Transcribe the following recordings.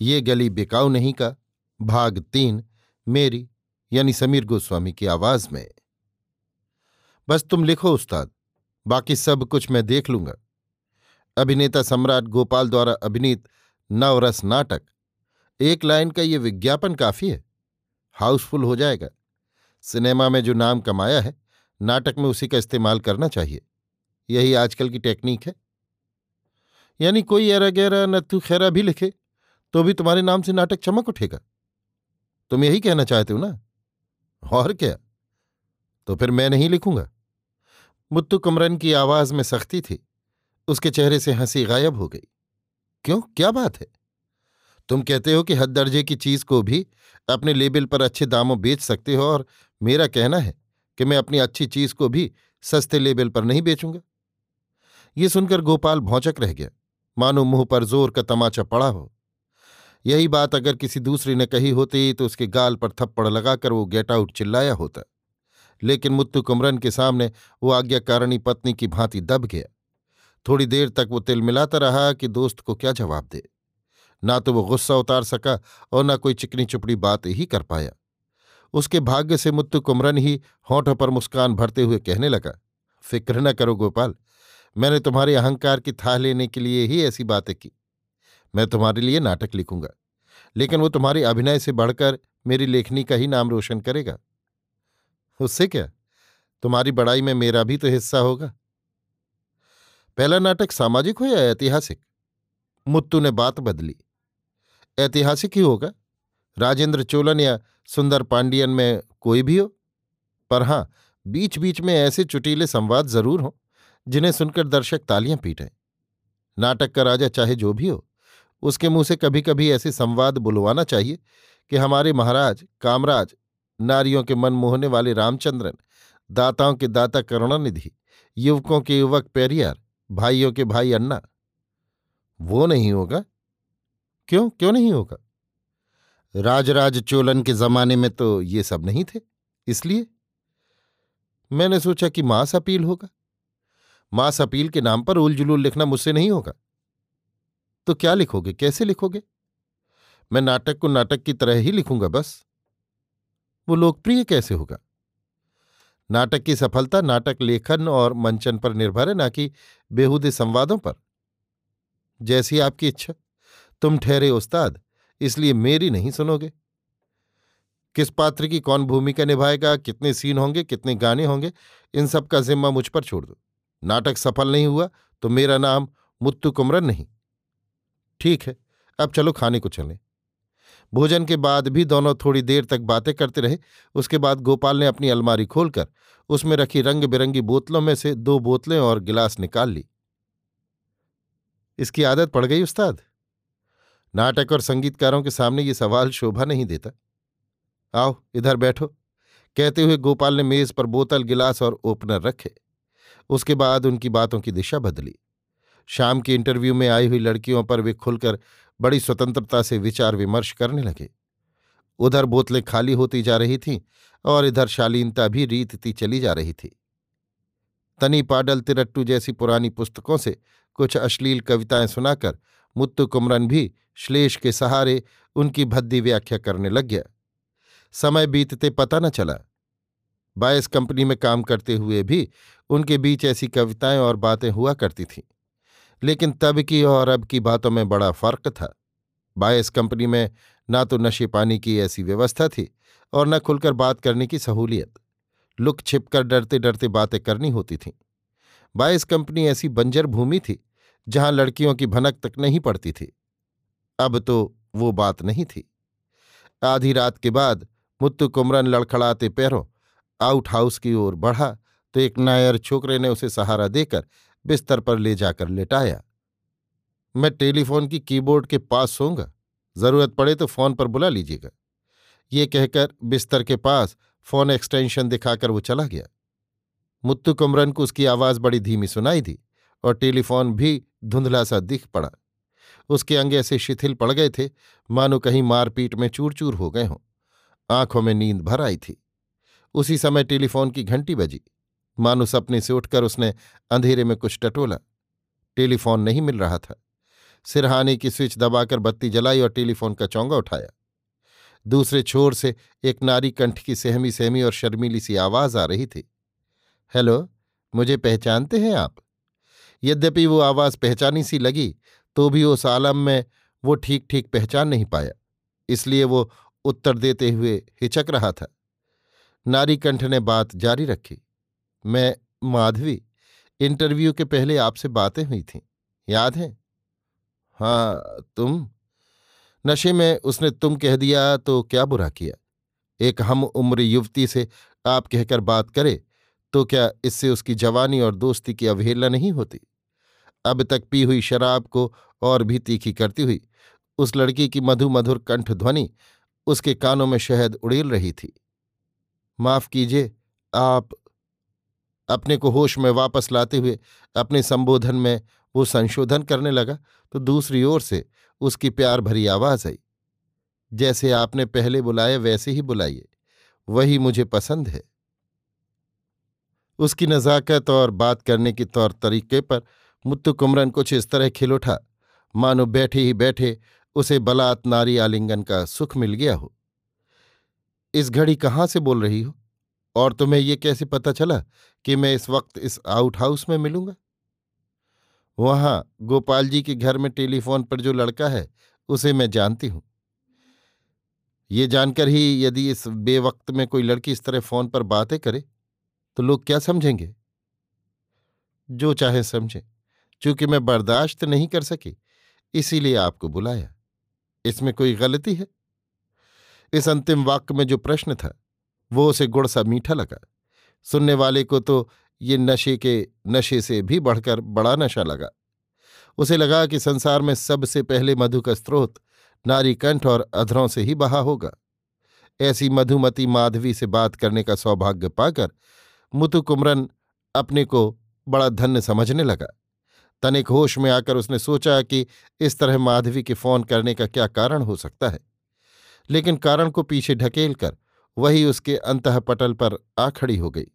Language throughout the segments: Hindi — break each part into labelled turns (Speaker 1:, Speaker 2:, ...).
Speaker 1: ये गली बिकाऊ नहीं का, भाग तीन, मेरी, यानी समीर गोस्वामी की आवाज़ में। बस तुम लिखो, उस्ताद, बाकी सब कुछ मैं देख लूँगा। अभिनेता सम्राट गोपाल द्वारा अभिनीत नवरस नाटक, एक लाइन का ये विज्ञापन काफ़ी है। हाउसफुल हो जाएगा। सिनेमा में जो नाम कमाया है, नाटक में उसी का इस्तेमाल करना चाहिए। यही आजकल की टेक्निक है। यानी कोई एरा गहरा नत्थु खैरा भी लिखे। तो भी तुम्हारे नाम से नाटक चमक उठेगा। तुम यही कहना चाहते हो ना? और क्या? तो फिर मैं नहीं लिखूँगा। मुत्तु कमरन की आवाज़ में सख्ती थी। उसके चेहरे से हँसी गायब हो गई। क्यों? क्या बात है? तुम कहते हो कि हद दर्जे की चीज़ को भी अपने लेबल पर अच्छे दामों बेच सकते हो और मेरा कहना है कि मैं अपनी अच्छी चीज़ को भी सस्ते लेबल पर नहीं बेचूँगा। ये सुनकर गोपाल भौचक रह गया। मानो मुँह पर ज़ोर का तमाचा पड़ा हो। यही बात अगर किसी दूसरी ने कही होती तो उसके गाल पर थप्पड़ लगाकर वो गेट आउट चिल्लाया होता। लेकिन मुत्तु कुमरन के सामने वो आज्ञाकारिणी पत्नी की भांति दब गया। थोड़ी देर तक वो तिल मिलाता रहा कि दोस्त को क्या जवाब दे। ना तो वो गुस्सा उतार सका और ना कोई चिकनी चुपड़ी बात ही कर पाया। उसके भाग्य से मुत्तु कुमरन ही होठों पर मुस्कान भरते हुए कहने लगा, फ़िक्र न करो गोपाल, मैंने तुम्हारे अहंकार की था लेने के लिए ही ऐसी बातें की। मैं तुम्हारे लिए नाटक लिखूँगा। लेकिन वो तुम्हारी अभिनय से बढ़कर मेरी लेखनी का ही नाम रोशन करेगा। उससे क्या? तुम्हारी बड़ाई में मेरा भी तो हिस्सा होगा। पहला नाटक सामाजिक हो या ऐतिहासिक? मुत्तू ने बात बदली। ऐतिहासिक ही होगा। राजेंद्र चोलन या सुंदर पांडियन में कोई भी हो? पर हाँ बीच बीच में ऐसे चुटीले संवाद ज़रूर हों, जिन्हें सुनकर दर्शक तालियाँ पीटें। नाटक का राजा चाहे जो भी हो। उसके मुँह से कभी कभी ऐसे संवाद बुलवाना चाहिए कि हमारे महाराज, कामराज, नारियों के मन मोहने वाले रामचंद्रन, दाताओं के दाता करुणानिधि, युवकों के युवक पेरियार, भाइयों के भाई अन्ना। वो नहीं होगा? क्यों? क्यों नहीं होगा? राजराज चोलन के जमाने में तो ये सब नहीं थे, इसलिए? मैंने सोचा कि मास अपील होगा। मास अपील के नाम पर उल जुलूल लिखना मुझसे नहीं होगा। तो क्या लिखोगे? कैसे लिखोगे? मैं नाटक को नाटक की तरह ही लिखूँगा बस। वो लोकप्रिय कैसे होगा? नाटक की सफलता नाटक लेखन और मंचन पर निर्भर है, ना कि बेहूदे संवादों पर। जैसी आपकी इच्छा। तुम ठहरे उस्ताद, इसलिए मेरी नहीं सुनोगे। किस पात्र की कौन भूमिका निभाएगा, कितने सीन होंगे, कितने गाने होंगे, इन सब का जिम्मा मुझ पर छोड़ दो। नाटक सफल नहीं हुआ तो मेरा नाम मुत्तु कुमरन नहीं। ठीक है, अब चलो खाने को चलें। भोजन के बाद भी दोनों थोड़ी देर तक बातें करते रहे। उसके बाद गोपाल ने अपनी अलमारी खोलकर उसमें रखी रंग बिरंगी बोतलों में से दो बोतलें और गिलास निकाल ली। इसकी आदत पड़ गई उस्ताद। नाटक और संगीतकारों के सामने ये सवाल शोभा नहीं देता। आओ, इधर बैठो। कहते हुए गोपाल ने मेज पर बोतल, गिलास और ओपनर रखे। उसके बाद उनकी बातों की दिशा बदली। शाम के इंटरव्यू में आई हुई लड़कियों पर वे खुलकर बड़ी स्वतंत्रता से विचार विमर्श करने लगे। उधर बोतलें खाली होती जा रही थीं और इधर शालीनता भी रीतती चली जा रही थी। तनी पाडल तिरट्टू जैसी पुरानी पुस्तकों से कुछ अश्लील कविताएँ सुनाकर मुत्तु कुमरन भी श्लेष के सहारे उनकी भद्दी व्याख्या करने लग गया। समय बीतते पता न चला। बायस कंपनी में काम करते हुए भी उनके बीच ऐसी कविताएँ और बातें हुआ करती थीं। लेकिन तब की और अब की बातों में बड़ा फ़र्क था। बायस कंपनी में ना तो नशे पानी की ऐसी व्यवस्था थी और न खुलकर बात करने की सहूलियत। लुक छिपकर डरते डरते बातें करनी होती थीं। बायस कंपनी ऐसी बंजर भूमि थी, जहाँ लड़कियों की भनक तक नहीं पड़ती थी। अब तो वो बात नहीं थी। आधी रात के बाद मुत्तु कुमरन लड़खड़ाते पैरों, आउट हाउस की ओर बढ़ा तो एक नायर छोकरे ने उसे सहारा देकर बिस्तर पर ले जाकर लेटाया। मैं टेलीफोन की कीबोर्ड के पास सोऊँगा। ज़रूरत पड़े तो फ़ोन पर बुला लीजिएगा। ये कहकर बिस्तर के पास फ़ोन एक्सटेंशन दिखाकर वो चला गया। मुत्तु कुमरन को उसकी आवाज़ बड़ी धीमी सुनाई दी और टेलीफोन भी धुंधला सा दिख पड़ा। उसके अंग ऐसे शिथिल पड़ गए थे, मानो कहीं मारपीट में चूर चूर हो गए हों। आँखों में नींद भर आई थी। उसी समय टेलीफोन की घंटी बजी। मानो सपने से उठकर उसने अंधेरे में कुछ टटोला। टेलीफोन नहीं मिल रहा था। सिरहाने की स्विच दबाकर बत्ती जलाई और टेलीफोन का चौंगा उठाया। दूसरे छोर से एक नारी कंठ की सहमी सहमी और शर्मीली सी आवाज़ आ रही थी। हेलो, मुझे पहचानते हैं आप? यद्यपि वो आवाज़ पहचानी सी लगी तो भी उस आलम में वो ठीक ठीक पहचान नहीं पाया। इसलिए वो उत्तर देते हुए हिचक रहा था। नारी कंठ ने बात जारी रखी। मैं, माधवी, इंटरव्यू के पहले आपसे बातें हुई थीं। याद है? हाँ तुम? नशे में उसने तुम कह दिया तो क्या बुरा किया? एक हम उम्र युवती से आप कहकर बात करे तो क्या इससे उसकी जवानी और दोस्ती की अवहेलना नहीं होती? अब तक पी हुई शराब को और भी तीखी करती हुई, उस लड़की की मधु मधुर कंठ ध्वनि उसके कानों में शहद उड़ेल रही थी। माफ़ कीजिए, आप अपने को होश में वापस लाते हुए अपने संबोधन में वो संशोधन करने लगा तो दूसरी ओर से उसकी प्यार भरी आवाज़ आई। जैसे आपने पहले बुलाया, वैसे ही बुलाइए। वही मुझे पसंद है। उसकी नज़ाकत और बात करने के तौर तरीके पर मुत्तु कुमरन कुछ इस तरह खिल उठा। मानो बैठे ही बैठे उसे बलात् नारी आलिंगन का सुख मिल गया हो। इस घड़ी कहाँ से बोल रही हो? और तुम्हें ये कैसे पता चला कि मैं इस वक्त इस आउट हाउस में मिलूँगा? वहाँ गोपाल जी के घर में टेलीफोन पर जो लड़का है, उसे मैं जानती हूँ। ये जानकर ही यदि इस बेवक्त में कोई लड़की इस तरह फ़ोन पर बातें करे तो लोग क्या समझेंगे? जो चाहे समझे, चूँकि मैं बर्दाश्त नहीं कर सकी, इसीलिए आपको बुलाया। इसमें कोई गलती है? इस अंतिम वाक्य में जो प्रश्न था वो उसे गुड़ सा मीठा लगा। सुनने वाले को तो ये नशे के नशे से भी बढ़कर बड़ा नशा लगा। उसे लगा कि संसार में सबसे पहले मधु का स्रोत नारी कंठ और अधरों से ही बहा होगा। ऐसी मधुमती माधवी से बात करने का सौभाग्य पाकर मुतु कुमरन अपने को बड़ा धन्य समझने लगा। तनिक होश में आकर उसने सोचा कि इस तरह माधवी के फ़ोन करने का क्या कारण हो सकता है। लेकिन कारण को पीछे ढकेल कर वही उसके अंतपटल पर आ खड़ी हो गई।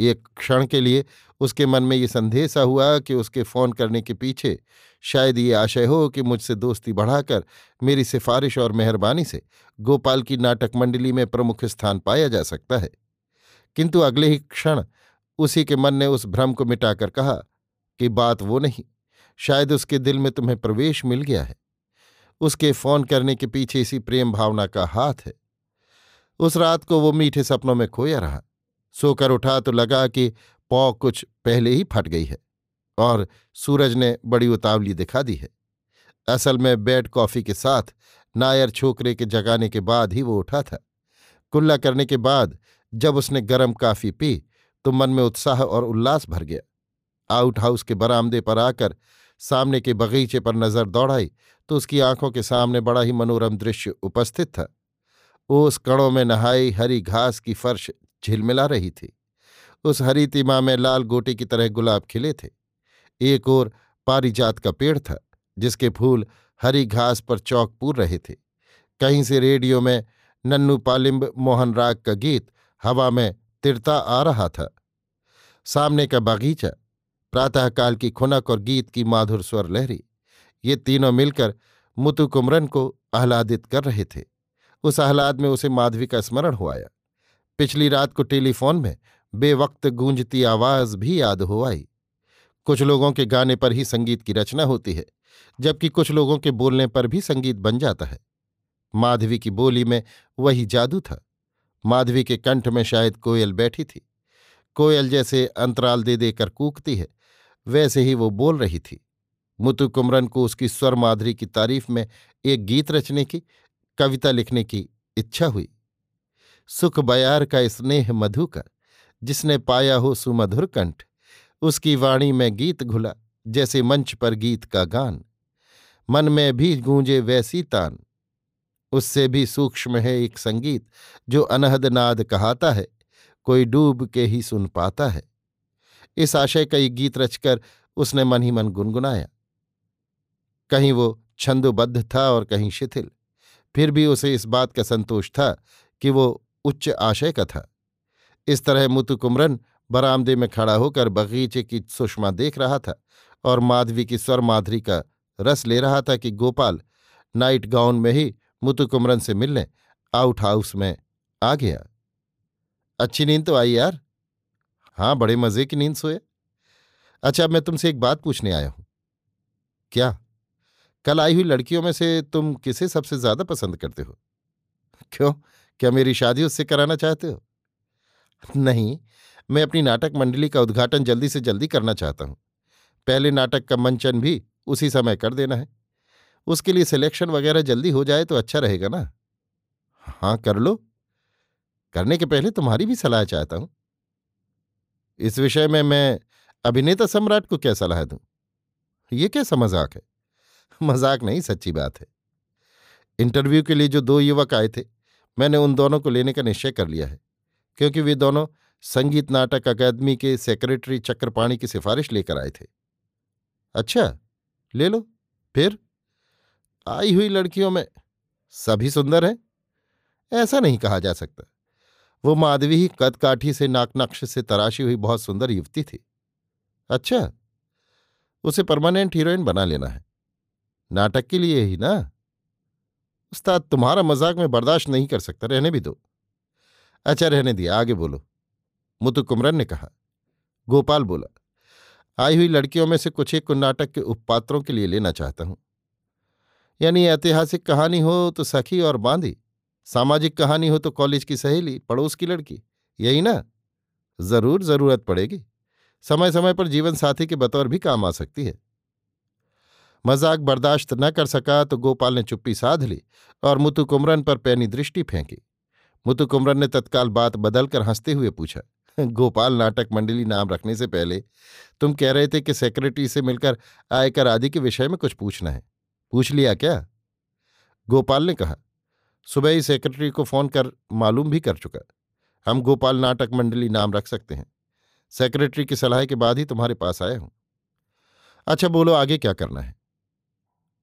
Speaker 1: एक क्षण के लिए उसके मन में ये संदेह सा हुआ कि उसके फ़ोन करने के पीछे शायद ये आशय हो कि मुझसे दोस्ती बढ़ाकर मेरी सिफारिश और मेहरबानी से गोपाल की नाटक मंडली में प्रमुख स्थान पाया जा सकता है। किंतु अगले ही क्षण उसी के मन ने उस भ्रम को मिटाकर कहा कि बात वो नहीं, शायद उसके दिल में तुम्हें प्रवेश मिल गया है। उसके फ़ोन करने के पीछे इसी प्रेम भावना का हाथ है। उस रात को वो मीठे सपनों में खोया रहा। सोकर उठा तो लगा कि पौ कुछ पहले ही फट गई है और सूरज ने बड़ी उतावली दिखा दी है। असल में बेड कॉफ़ी के साथ नायर छोकरे के जगाने के बाद ही वो उठा था। कुल्ला करने के बाद जब उसने गरम काफ़ी पी तो मन में उत्साह और उल्लास भर गया। आउट हाउस के बरामदे पर आकर सामने के बगीचे पर नज़र दौड़ाई तो उसकी आँखों के सामने बड़ा ही मनोरम दृश्य उपस्थित था। ओस कणों में नहाई हरी घास की फर्श झिलमिला रही थी। उस हरी तिमा में लाल गोटे की तरह गुलाब खिले थे। एक ओर पारिजात का पेड़ था, जिसके फूल हरी घास पर चौक पूर रहे थे। कहीं से रेडियो में नन्नू पालिम्ब मोहन राग का गीत हवा में तिरता आ रहा था। सामने का बागीचा, प्रातःकाल की खुनक और गीत की माधुर स्वर लहरी, ये तीनों मिलकर मुतु कुमरन को आह्लादित कर रहे थे। उस आह्लाद में उसे माधवी का स्मरण हो आया। पिछली रात को टेलीफोन में बेवक्त गूंजती आवाज़ भी याद हो आई। कुछ लोगों के गाने पर ही संगीत की रचना होती है, जबकि कुछ लोगों के बोलने पर भी संगीत बन जाता है। माधवी की बोली में वही जादू था। माधवी के कंठ में शायद कोयल बैठी थी। कोयल जैसे अंतराल दे देकर कूकती है, वैसे ही वो बोल रही थी। मुतु कुमरन को उसकी स्वर माधुरी की तारीफ़ में एक गीत रचने की कविता लिखने की इच्छा हुई। सुख बयार का स्नेह मधु का जिसने पाया हो सुमधुर कंठ, उसकी वाणी में गीत घुला, जैसे मंच पर गीत का गान। मन में भी गूंजे वैसी तान। उससे भी सूक्ष्म है एक संगीत, जो अनहद नाद कहाता है, कोई डूब के ही सुन पाता है। इस आशय का एक गीत रचकर उसने मन ही मन गुनगुनाया। कहीं वो छंदोबद्ध था और कहीं शिथिल फिर भी उसे इस बात का संतोष था कि वो उच्च आशय का था। इस तरह मुतु कुमरन बरामदे में खड़ा होकर बगीचे की सुषमा देख रहा था और माधवी की स्वर माधुरी का रस ले रहा था कि गोपाल, नाइट गाउन में ही मुतु कुमरन से मिलने आउट हाउस में आ गया। अच्छी नींद तो आई यार। हाँ बड़े मज़े की नींद सोए। अच्छा मैं तुमसे एक बात पूछने आया हूँ। क्या? कल आई हुई लड़कियों में से तुम किसे सबसे ज़्यादा पसंद करते हो? क्यों? क्या मेरी शादी उससे कराना चाहते हो? नहीं, मैं अपनी नाटक मंडली का उद्घाटन जल्दी से जल्दी करना चाहता हूँ। पहले नाटक का मंचन भी उसी समय कर देना है। उसके लिए सिलेक्शन वगैरह जल्दी हो जाए तो अच्छा रहेगा ना? हाँ कर लो। करने के पहले तुम्हारी भी सलाह चाहता हूँ। इस विषय में मैं अभिनेता सम्राट को क्या सलाह दूँ? ये कैसा मज़ाक है? मज़ाक नहीं, सच्ची बात है। इंटरव्यू के लिए जो दो युवक आए थे, मैंने उन दोनों को लेने का निश्चय कर लिया है, क्योंकि वे दोनों संगीत नाटक अकादमी के सेक्रेटरी चक्रपाणी की सिफारिश लेकर आए थे। अच्छा ले लो, फिर? आई हुई लड़कियों में सभी सुंदर हैं? ऐसा नहीं कहा जा सकता। वो माधवी ही कदकाठी से नाकनक्श से तराशी हुई बहुत सुंदर युवती थी। अच्छा उसे परमानेंट हीरोइन बना लेना है। नाटक के लिए ही ना? उस्ताद, तुम्हारा मज़ाक में बर्दाश्त नहीं कर सकता, रहने भी दो। अच्छा रहने दिया, आगे बोलो। मुतु कुमरन ने कहा। गोपाल बोला, आई हुई लड़कियों में से कुछ एक को नाटक के उपपात्रों के लिए लेना चाहता हूँ। यानी ऐतिहासिक कहानी हो तो सखी और बांधी सामाजिक कहानी हो तो कॉलेज की सहेली, पड़ोस की लड़की, यही ना? ज़रूर, ज़रूरत पड़ेगी। समय समय पर जीवन साथी के बतौर भी काम आ सकती है। मज़ाक बर्दाश्त न कर सका तो गोपाल ने चुप्पी साध ली और मुतु कुमरन पर पैनी दृष्टि फेंकी। मुतु कुमरन ने तत्काल बात बदलकर हँसते हुए पूछा, गोपाल, नाटक मंडली नाम रखने से पहले तुम कह रहे थे कि सेक्रेटरी से मिलकर आयकर आदि के विषय में कुछ पूछना है। पूछ लिया क्या? गोपाल ने कहा, सुबह ही सेक्रेटरी को फ़ोन कर मालूम भी कर चुका। हम गोपाल, नाटक मंडली नाम रख सकते हैं। सेक्रेटरी की सलाह के बाद ही तुम्हारे पास आया हूँ। अच्छा बोलो आगे क्या करना है?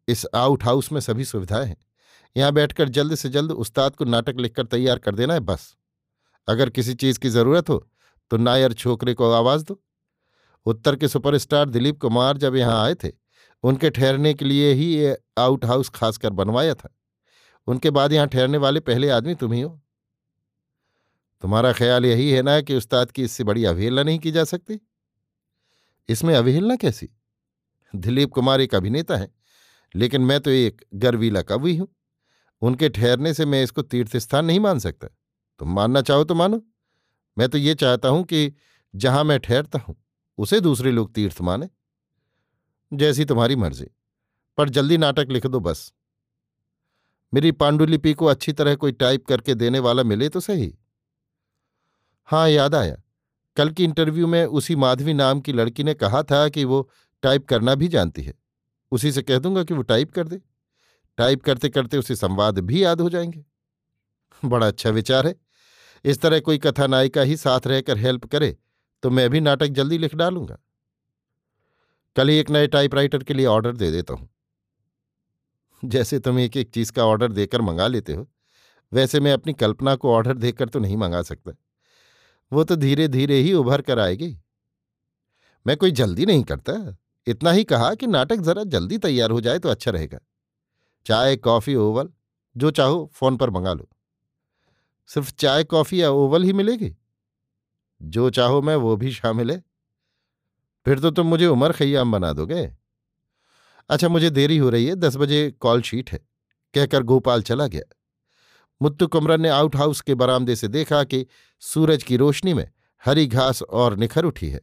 Speaker 1: इस आउट हाउस में सभी सुविधाएँ हैं। यहाँ बैठकर जल्द से जल्द उस्ताद को नाटक लिखकर तैयार कर देना है, बस। अगर किसी चीज़ की ज़रूरत हो तो नायर छोकरे को आवाज़ दो। उत्तर के सुपरस्टार दिलीप कुमार जब यहाँ आए थे, उनके ठहरने के लिए ही ये आउट हाउस खासकर बनवाया था। उनके बाद यहाँ ठहरने वाले पहले आदमी तुम ही हो। तुम्हारा ख्याल यही है ना कि उस्ताद की इससे बड़ी अवहेलना नहीं की जा सकती? इसमें अवहेलना कैसी? दिलीप कुमार एक अभिनेता है। लेकिन मैं तो एक गर्वीला कवि हूँ। उनके ठहरने से मैं इसको तीर्थ स्थान नहीं मान सकता। तुम मानना चाहो तो मानो। मैं तो ये चाहता हूँ कि जहाँ मैं ठहरता हूँ, उसे दूसरे लोग तीर्थ माने। जैसी तुम्हारी मर्ज़ी, पर जल्दी नाटक लिख दो बस। मेरी पांडुलिपि को अच्छी तरह कोई टाइप करके देने वाला मिले तो सही। हाँ याद आया। कल की इंटरव्यू में उसी माधवी नाम की लड़की ने कहा था कि वो टाइप करना भी जानती है। उसी से कह दूँगा कि वो टाइप कर दे। टाइप करते करते उसे संवाद भी याद हो जाएँगे। बड़ा अच्छा विचार है। इस तरह कोई कथानायिका ही साथ रहकर हेल्प करे तो मैं भी नाटक जल्दी लिख डालूँगा। कल ही एक नए टाइपराइटर के लिए ऑर्डर दे देता हूँ। जैसे तुम एक एक चीज़ का ऑर्डर देकर मंगा लेते हो, वैसे मैं अपनी कल्पना को ऑर्डर देकर तो नहीं मंगा सकता। वो तो धीरे धीरे ही उभर कर आएगी। मैं कोई जल्दी नहीं करता। इतना ही कहा कि नाटक जरा जल्दी तैयार हो जाए तो अच्छा रहेगा। चाय, कॉफ़ी, ओवल, जो चाहो फ़ोन पर मंगा लो। सिर्फ़ चाय, कॉफ़ी या ओवल ही मिलेगी? जो चाहो मैं वो भी शामिल है। फिर तो तुम मुझे उमर खैयाम बना दोगे। अच्छा मुझे देरी हो रही है, दस बजे कॉल शीट है। कहकर गोपाल चला गया। मुत्तु कुमरन ने आउट हाउस के बरामदे से देखा कि सूरज की रोशनी में हरी घास और निखर उठी है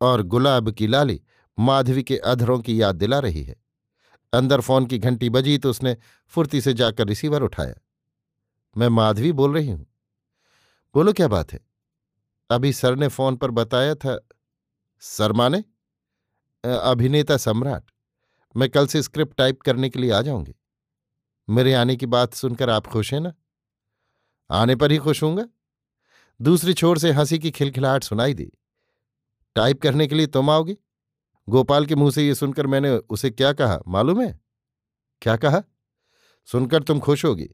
Speaker 1: और गुलाब की लाली माधवी के अधरों की याद दिला रही है। अंदर फ़ोन की घंटी बजी तो उसने फुर्ती से जाकर रिसीवर उठाया। मैं माधवी बोल रही हूँ। बोलो क्या बात है? अभी सर ने फ़ोन पर बताया था सर माने? अभिनेता सम्राट, मैं कल से स्क्रिप्ट टाइप करने के लिए आ जाऊँगी। मेरे आने की बात सुनकर आप खुश हैं ना? आने पर ही खुश होऊँगा। दूसरी छोर से हँसी की खिलखिलाहट सुनाई दी। टाइप करने के लिए तुम आओगी? गोपाल के मुँह से ये सुनकर मैंने उसे क्या कहा? मालूम है? क्या कहा? सुनकर तुम खुश होगी।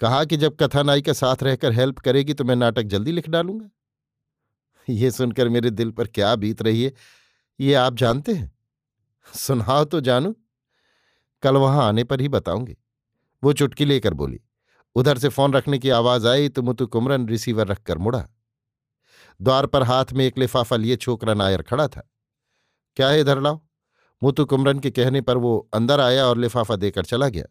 Speaker 1: कहा कि जब कथानायिका साथ रहकर हेल्प करेगी तो मैं नाटक जल्दी लिख डालूँगा। ये सुनकर मेरे दिल पर क्या बीत रही है? ये आप जानते हैं? सुनाओ तो जानू। कल वहाँ आने पर ही बताऊँगी। वो चुटकी लेकर बोली, उधर से फ़ोन रखने की आवाज़ आई तो मुतु कुमरन रिसीवर रखकर मुड़ा। द्वार पर हाथ में एक लिफाफा लिए छोकरा नायर खड़ा था। क्या है इधर लाओ? मुतु कुमरन के कहने पर वो अंदर आया और लिफाफा देकर चला गया।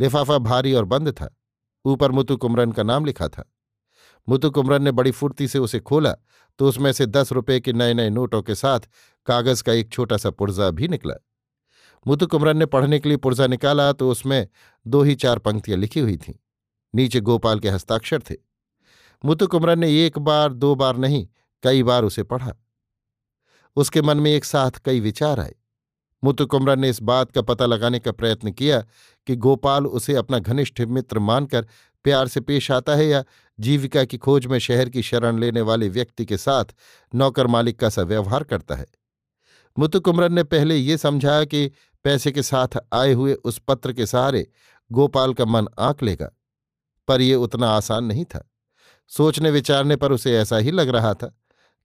Speaker 1: लिफाफा भारी और बंद था। ऊपर मुतु कुमरन का नाम लिखा था। मुतु कुमरन ने बड़ी फुर्ती से उसे खोला तो उसमें से दस रुपये के नए नए नोटों के साथ कागज़ का एक छोटा सा पुर्जा भी निकला। मुतु कुमरन ने पढ़ने के लिए पुर्जा निकाला तो उसमें दो ही चार पंक्तियाँ लिखी हुई थीं। नीचे गोपाल के हस्ताक्षर थे। मुतु कुमरन ने एक बार, दो बार नहीं, कई बार उसे पढ़ा। उसके मन में एक साथ कई विचार आए। मुतु कुमरन ने इस बात का पता लगाने का प्रयत्न किया कि गोपाल उसे अपना घनिष्ठ मित्र मानकर प्यार से पेश आता है या जीविका की खोज में शहर की शरण लेने वाले व्यक्ति के साथ नौकर मालिक का सा व्यवहार करता है। मुतु कुमरन ने पहले ये समझाया कि पैसे के साथ आए हुए उस पत्र के सहारे गोपाल का मन आंक लेगा, पर यह उतना आसान नहीं था। सोचने विचारने पर उसे ऐसा ही लग रहा था।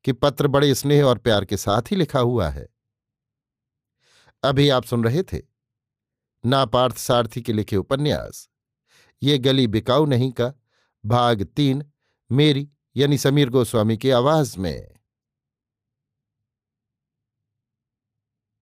Speaker 1: कि पत्र बड़े स्नेह और प्यार के साथ ही लिखा हुआ है। अभी आप सुन रहे थे नापार्थ सारथी के लिखे उपन्यास। ये गली बिकाऊ नहीं का, भाग तीन, मेरी यानी समीर गोस्वामी की आवाज़ में।